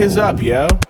fuck is up, yo?